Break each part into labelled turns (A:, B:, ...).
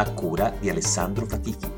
A: a cura di Alessandro Fatichi.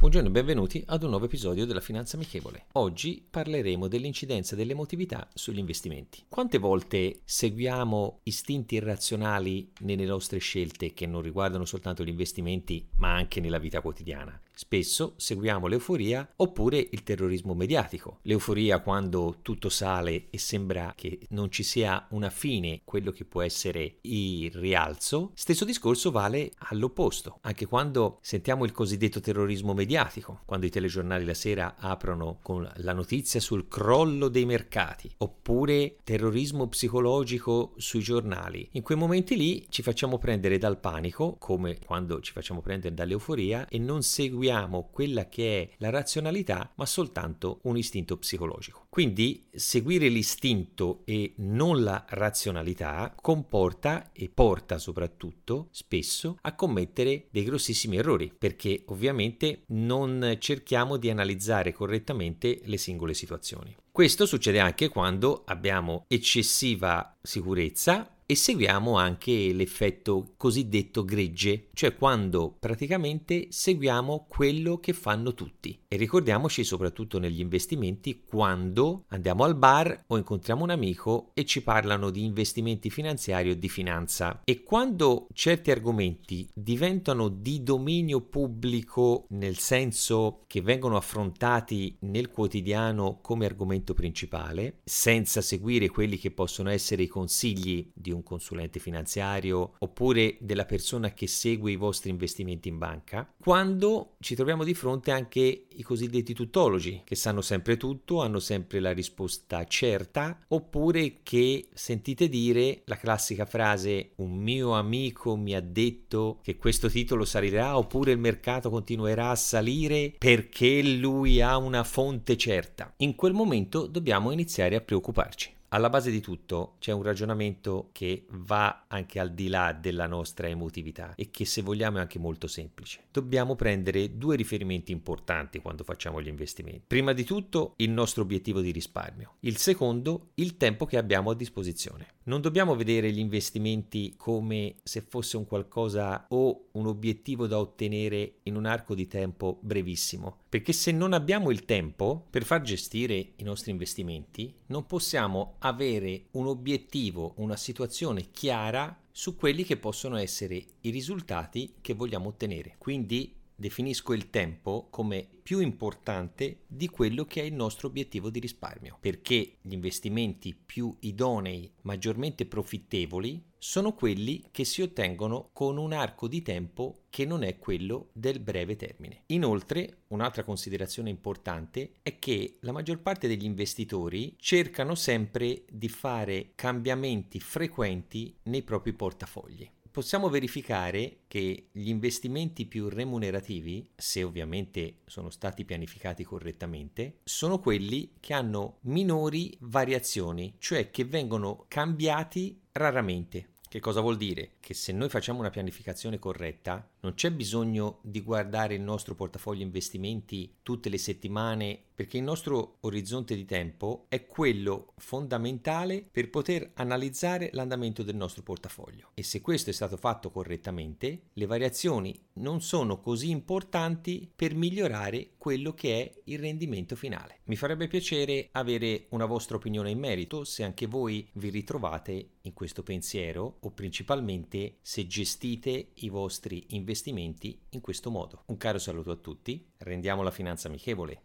A: Buongiorno e benvenuti ad un nuovo episodio della Finanza Amichevole. Oggi parleremo dell'incidenza dell'emotività sugli investimenti. Quante volte seguiamo istinti irrazionali nelle nostre scelte che non riguardano soltanto gli investimenti ma anche nella vita quotidiana? Spesso seguiamo l'euforia oppure il terrorismo mediatico. L'euforia quando tutto sale e sembra che non ci sia una fine, quello che può essere il rialzo. Stesso discorso vale all'opposto, anche quando sentiamo il cosiddetto terrorismo mediatico, quando i telegiornali la sera aprono con la notizia sul crollo dei mercati, oppure terrorismo psicologico sui giornali. In quei momenti lì ci facciamo prendere dal panico, come quando ci facciamo prendere dall'euforia e non seguiamo seguiamo quella che è la razionalità, ma soltanto un istinto psicologico. Quindi seguire l'istinto e non la razionalità comporta e porta soprattutto spesso a commettere dei grossissimi errori, perché ovviamente non cerchiamo di analizzare correttamente le singole situazioni. Questo succede anche quando abbiamo eccessiva sicurezza e seguiamo anche l'effetto cosiddetto gregge, cioè quando praticamente seguiamo quello che fanno tutti. E ricordiamoci soprattutto negli investimenti quando andiamo al bar o incontriamo un amico e ci parlano di investimenti finanziari o di finanza. E quando certi argomenti diventano di dominio pubblico nel senso che vengono affrontati nel quotidiano come argomento principale, senza seguire quelli che possono essere i consigli di un consulente finanziario oppure della persona che segue i vostri investimenti in banca, quando ci troviamo di fronte anche i cosiddetti tuttologi che sanno sempre tutto, hanno sempre la risposta certa, oppure che sentite dire la classica frase un mio amico mi ha detto che questo titolo salirà oppure il mercato continuerà a salire perché lui ha una fonte certa. In quel momento dobbiamo iniziare a preoccuparci. Alla base di tutto c'è un ragionamento che va anche al di là della nostra emotività e che se vogliamo è anche molto semplice. Dobbiamo prendere due riferimenti importanti quando facciamo gli investimenti. Prima di tutto il nostro obiettivo di risparmio. Il secondo, il tempo che abbiamo a disposizione. Non dobbiamo vedere gli investimenti come se fosse un qualcosa o un obiettivo da ottenere in un arco di tempo brevissimo, perché se non abbiamo il tempo per far gestire i nostri investimenti, non possiamo avere un obiettivo, una situazione chiara su quelli che possono essere i risultati che vogliamo ottenere. Quindi definisco il tempo come più importante di quello che è il nostro obiettivo di risparmio, perché gli investimenti più idonei, maggiormente profittevoli, sono quelli che si ottengono con un arco di tempo che non è quello del breve termine. Inoltre, un'altra considerazione importante è che la maggior parte degli investitori cercano sempre di fare cambiamenti frequenti nei propri portafogli possiamo verificare che gli investimenti più remunerativi, se ovviamente sono stati pianificati correttamente, sono quelli che hanno minori variazioni, cioè che vengono cambiati raramente. Che cosa vuol dire? Che se noi facciamo una pianificazione corretta, non c'è bisogno di guardare il nostro portafoglio investimenti tutte le settimane perché il nostro orizzonte di tempo è quello fondamentale per poter analizzare l'andamento del nostro portafoglio e se questo è stato fatto correttamente le variazioni non sono così importanti per migliorare quello che è il rendimento finale. Mi farebbe piacere avere una vostra opinione in merito se anche voi vi ritrovate in questo pensiero o principalmente se gestite i vostri investimenti in questo modo. Un caro saluto a tutti, rendiamo la finanza amichevole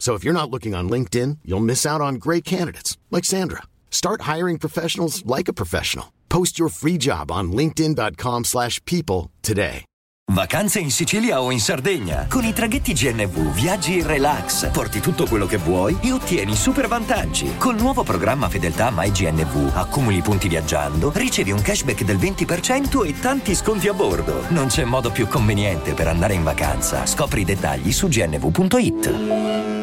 B: So if you're not looking on LinkedIn, you'll miss out on great candidates like Sandra. Start hiring professionals like a professional. Post your free job on linkedin.com/people today.
C: Vacanze in Sicilia o in Sardegna. Con i traghetti GNV viaggi in relax, porti tutto quello che vuoi e ottieni super vantaggi. Col nuovo programma Fedeltà MyGNV accumuli punti viaggiando, ricevi un cashback del 20% e tanti sconti a bordo. Non c'è modo più conveniente per andare in vacanza. Scopri i dettagli su gnv.it.